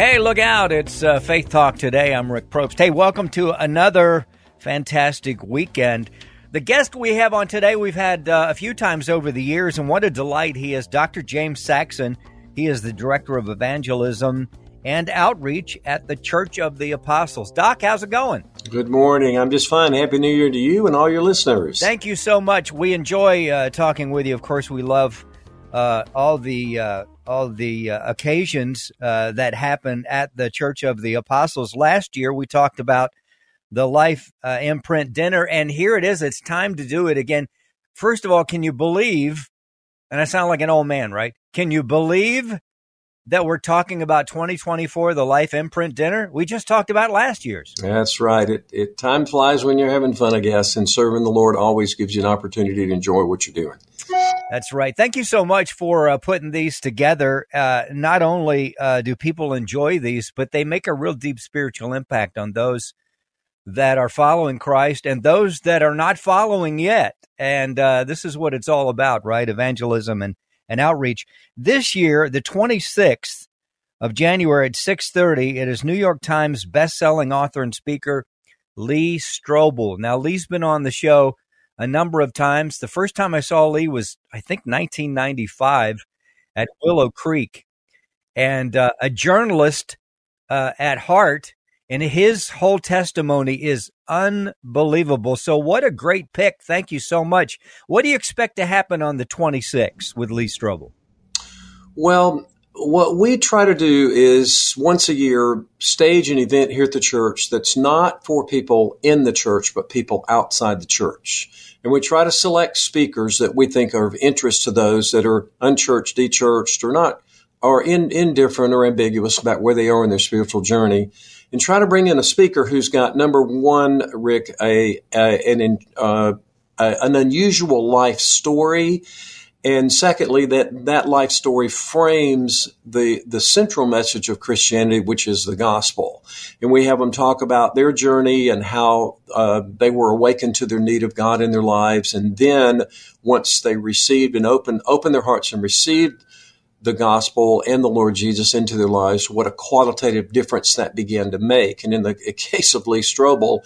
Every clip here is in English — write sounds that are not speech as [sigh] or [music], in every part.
Hey, look out. It's uh, Faith Talk today. I'm Rick Probst. Hey, welcome to another fantastic weekend. The guest we have on today, we've had uh, a few times over the years, and what a delight he is. Dr. James Saxon. He is the Director of Evangelism and Outreach at the Church of the Apostles. Doc, how's it going? Good morning. I'm just fine. Happy New Year to you and all your listeners. Thank you so much. We enjoy uh, talking with you. Of course, we love uh, all the uh, all the uh, occasions uh, that happened at the Church of the Apostles. Last year, we talked about the Life uh, Imprint dinner, and here it is. It's time to do it again. First of all, can you believe? And I sound like an old man, right? Can you believe that we're talking about 2024, the Life Imprint dinner? We just talked about last year's. That's right. It, it time flies when you're having fun, I guess, and serving the Lord always gives you an opportunity to enjoy what you're doing. That's right. Thank you so much for uh, putting these together. Uh, not only uh, do people enjoy these, but they make a real deep spiritual impact on those that are following Christ and those that are not following yet. And uh, this is what it's all about, right? Evangelism and, and outreach. This year, the 26th of January at 6:30, it is New York Times best-selling author and speaker Lee Strobel. Now, Lee's been on the show a number of times. The first time I saw Lee was, I think, 1995 at Willow Creek. And uh, a journalist uh, at heart, and his whole testimony is unbelievable. So, what a great pick. Thank you so much. What do you expect to happen on the 26th with Lee Strobel? Well, what we try to do is once a year stage an event here at the church that's not for people in the church, but people outside the church. And we try to select speakers that we think are of interest to those that are unchurched, dechurched, or not, or in, indifferent or ambiguous about where they are in their spiritual journey. And try to bring in a speaker who's got number one, Rick, a, a an, uh, a, an unusual life story and secondly, that that life story frames the the central message of Christianity, which is the gospel. And we have them talk about their journey and how uh, they were awakened to their need of God in their lives, and then once they received and opened opened their hearts and received the gospel and the Lord Jesus into their lives, what a qualitative difference that began to make. And in the [laughs] case of Lee Strobel,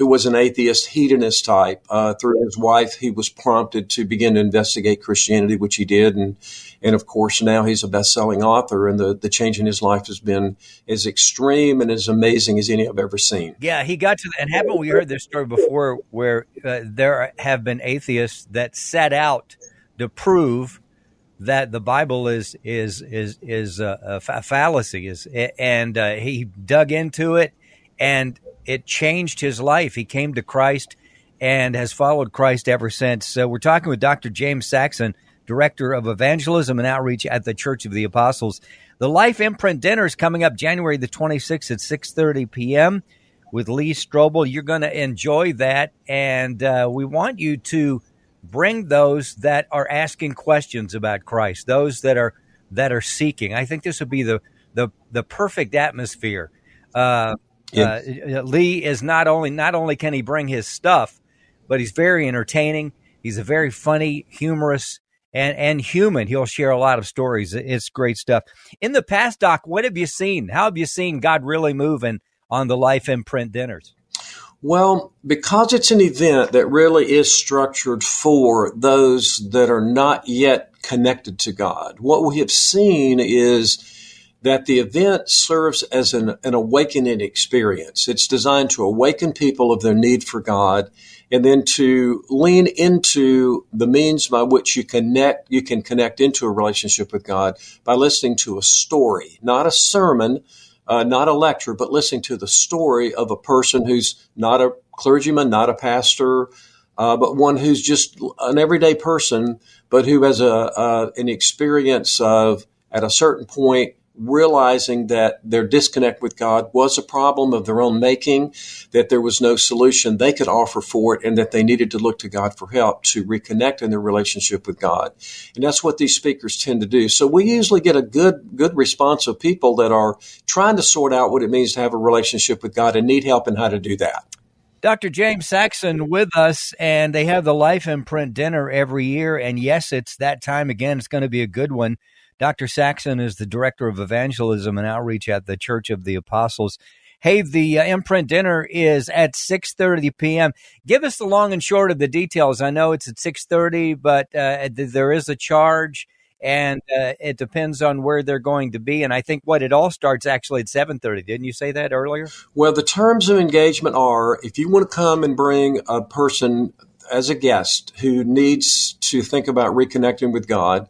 who was an atheist, hedonist type. Uh, through his wife, he was prompted to begin to investigate Christianity, which he did, and and of course now he's a best-selling author, and the the change in his life has been as extreme and as amazing as any I've ever seen. Yeah, he got to, and haven't we heard this story before, where uh, there have been atheists that set out to prove that the Bible is is is is a, a fallacy, is and uh, he dug into it and it changed his life. He came to Christ and has followed Christ ever since. So we're talking with Dr. James Saxon, Director of Evangelism and Outreach at the Church of the Apostles. The Life Imprint Dinner is coming up January the 26th at 6.30 p.m. with Lee Strobel. You're going to enjoy that, and uh, we want you to bring those that are asking questions about Christ, those that are that are seeking. I think this would be the the, the perfect atmosphere. Uh, yeah. Uh, Lee is not only not only can he bring his stuff, but he's very entertaining. He's a very funny, humorous, and and human. He'll share a lot of stories. It's great stuff. In the past, Doc, what have you seen? How have you seen God really moving on the Life Imprint dinners? Well, because it's an event that really is structured for those that are not yet connected to God, what we have seen is that the event serves as an, an awakening experience. It's designed to awaken people of their need for God and then to lean into the means by which you connect, you can connect into a relationship with God by listening to a story, not a sermon, uh, not a lecture, but listening to the story of a person who's not a clergyman, not a pastor, uh, but one who's just an everyday person, but who has a, a an experience of at a certain point realizing that their disconnect with God was a problem of their own making, that there was no solution they could offer for it, and that they needed to look to God for help to reconnect in their relationship with God. And that's what these speakers tend to do. So we usually get a good, good response of people that are trying to sort out what it means to have a relationship with God and need help in how to do that. Dr. James Saxon with us, and they have the Life Imprint dinner every year. And yes, it's that time again. It's going to be a good one. Dr. Saxon is the director of evangelism and outreach at the Church of the Apostles. Hey, the uh, imprint dinner is at 6:30 p.m. Give us the long and short of the details. I know it's at 6:30, but uh, there is a charge and uh, it depends on where they're going to be and i think what it all starts actually at 7.30 didn't you say that earlier well the terms of engagement are if you want to come and bring a person as a guest who needs to think about reconnecting with god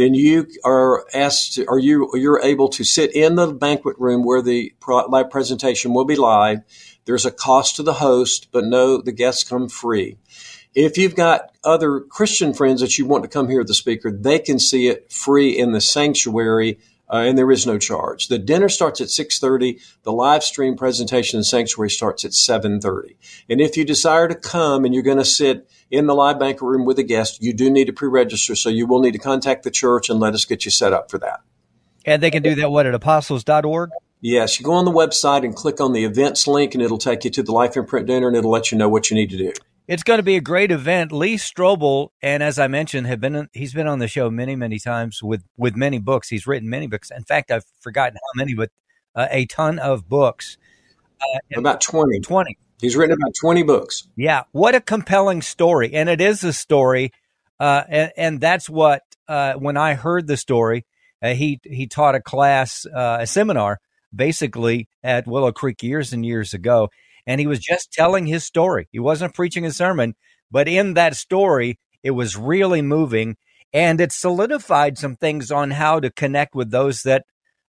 then you are asked, to, or you you're able to sit in the banquet room where the live presentation will be live. There's a cost to the host, but no, the guests come free. If you've got other Christian friends that you want to come hear the speaker, they can see it free in the sanctuary uh, and there is no charge. The dinner starts at 6:30. The live stream presentation in sanctuary starts at 7:30. And if you desire to come and you're going to sit in the live banquet room with a guest, you do need to pre-register. So you will need to contact the church and let us get you set up for that. And they can do that what at apostles.org? Yes, you go on the website and click on the events link, and it'll take you to the Life Imprint Dinner, and it'll let you know what you need to do. It's going to be a great event. Lee Strobel, and as I mentioned, have been he's been on the show many, many times with with many books. He's written many books. In fact, I've forgotten how many, but uh, a ton of books. Uh, about twenty. Twenty. He's written about twenty books. Yeah, what a compelling story, and it is a story, uh, and, and, that's what uh, when I heard the story, uh, he he taught a class, uh, a seminar, basically at Willow Creek years and years ago and he was just telling his story. He wasn't preaching a sermon, but in that story, it was really moving and it solidified some things on how to connect with those that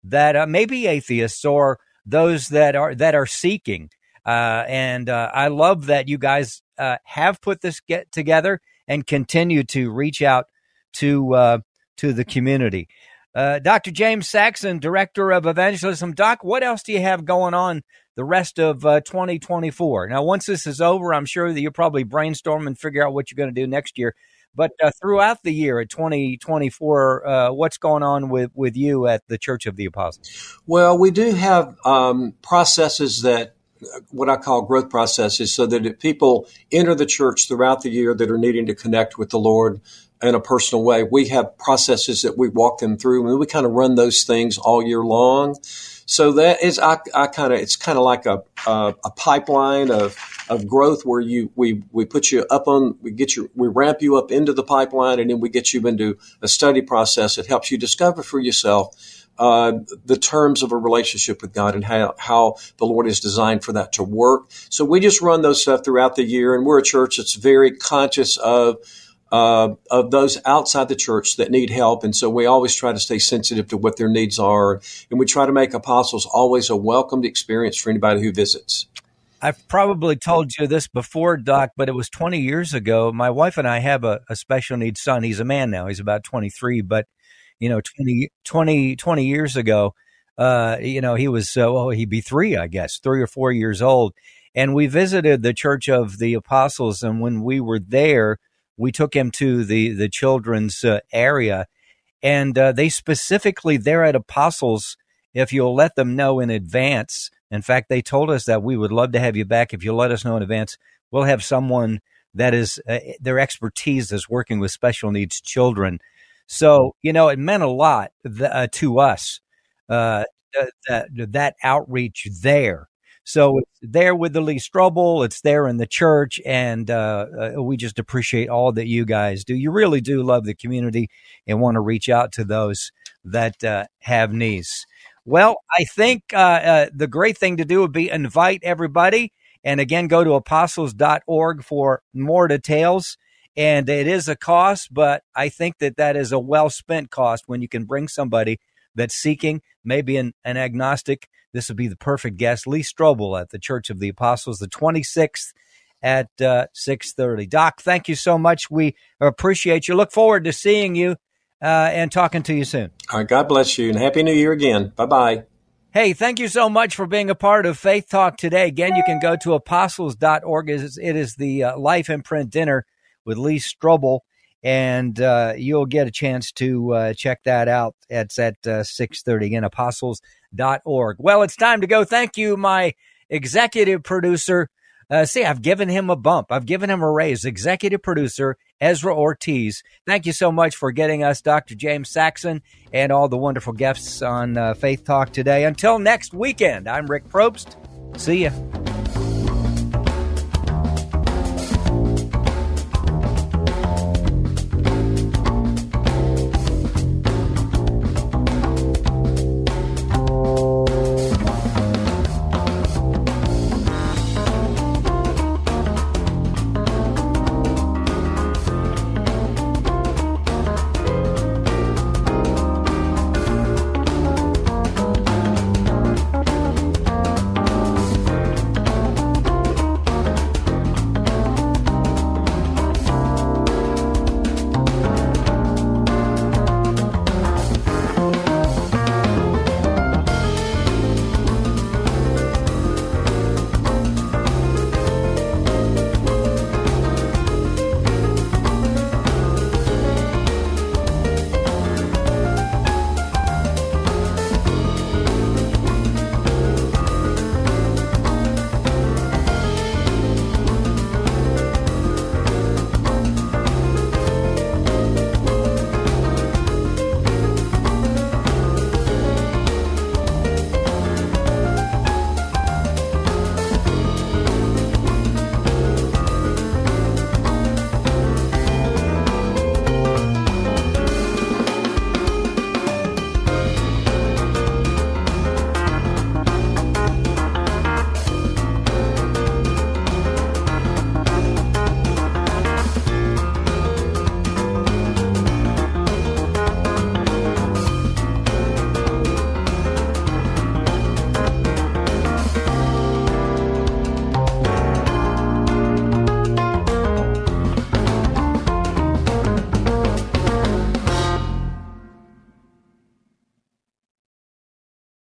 that uh, may be atheists or those that are that are seeking. Uh, and uh, I love that you guys uh, have put this get together and continue to reach out to uh, to the community. Uh, Dr. James Saxon, Director of Evangelism. Doc, what else do you have going on the rest of uh, 2024. Now, once this is over, I'm sure that you'll probably brainstorm and figure out what you're going to do next year. But uh, throughout the year at 2024, uh, what's going on with, with you at the Church of the Apostles? Well, we do have um, processes that what I call growth processes so that if people enter the church throughout the year that are needing to connect with the Lord in a personal way, we have processes that we walk them through and we kind of run those things all year long. So that is, I, I kind of, it's kind of like a, a, a, pipeline of, of growth where you, we, we put you up on, we get you, we ramp you up into the pipeline and then we get you into a study process that helps you discover for yourself uh, the terms of a relationship with God and how, how the Lord is designed for that to work. So we just run those stuff throughout the year, and we're a church that's very conscious of uh, of those outside the church that need help. And so we always try to stay sensitive to what their needs are. And we try to make apostles always a welcomed experience for anybody who visits. I've probably told you this before, Doc, but it was 20 years ago. My wife and I have a, a special needs son. He's a man now. He's about 23, but you know, 20, 20, 20 years ago, uh, you know, he was, uh, well, he'd be three, I guess, three or four years old. And we visited the Church of the Apostles. And when we were there, we took him to the the children's uh, area, and uh, they specifically there at Apostles, if you'll let them know in advance. In fact, they told us that we would love to have you back if you'll let us know in advance. We'll have someone that is uh, their expertise is working with special needs children. So you know, it meant a lot th- uh, to us uh, that that outreach there so it's there with the least trouble. It's there in the church, and uh, uh, we just appreciate all that you guys do. You really do love the community and want to reach out to those that uh, have needs. Well, I think uh, uh, the great thing to do would be invite everybody, and again, go to apostles.org for more details. And it is a cost, but I think that that is a well spent cost when you can bring somebody that's seeking, maybe an, an agnostic, this would be the perfect guest. Lee Strobel at the Church of the Apostles, the 26th at uh, 6.30. Doc, thank you so much. We appreciate you. Look forward to seeing you uh, and talking to you soon. All right, God bless you, and Happy New Year again. Bye-bye. Hey, thank you so much for being a part of Faith Talk today. Again, you can go to apostles.org. It is the uh, Life Imprint dinner with Lee Strobel, and uh, you'll get a chance to uh, check that out. It's at uh, 6.30. Again, apostles.org. Well, it's time to go. Thank you, my executive producer, uh, see, I've given him a bump. I've given him a raise. Executive producer Ezra Ortiz. Thank you so much for getting us Dr. James Saxon and all the wonderful guests on uh, Faith Talk today. Until next weekend, I'm Rick Probst. See ya.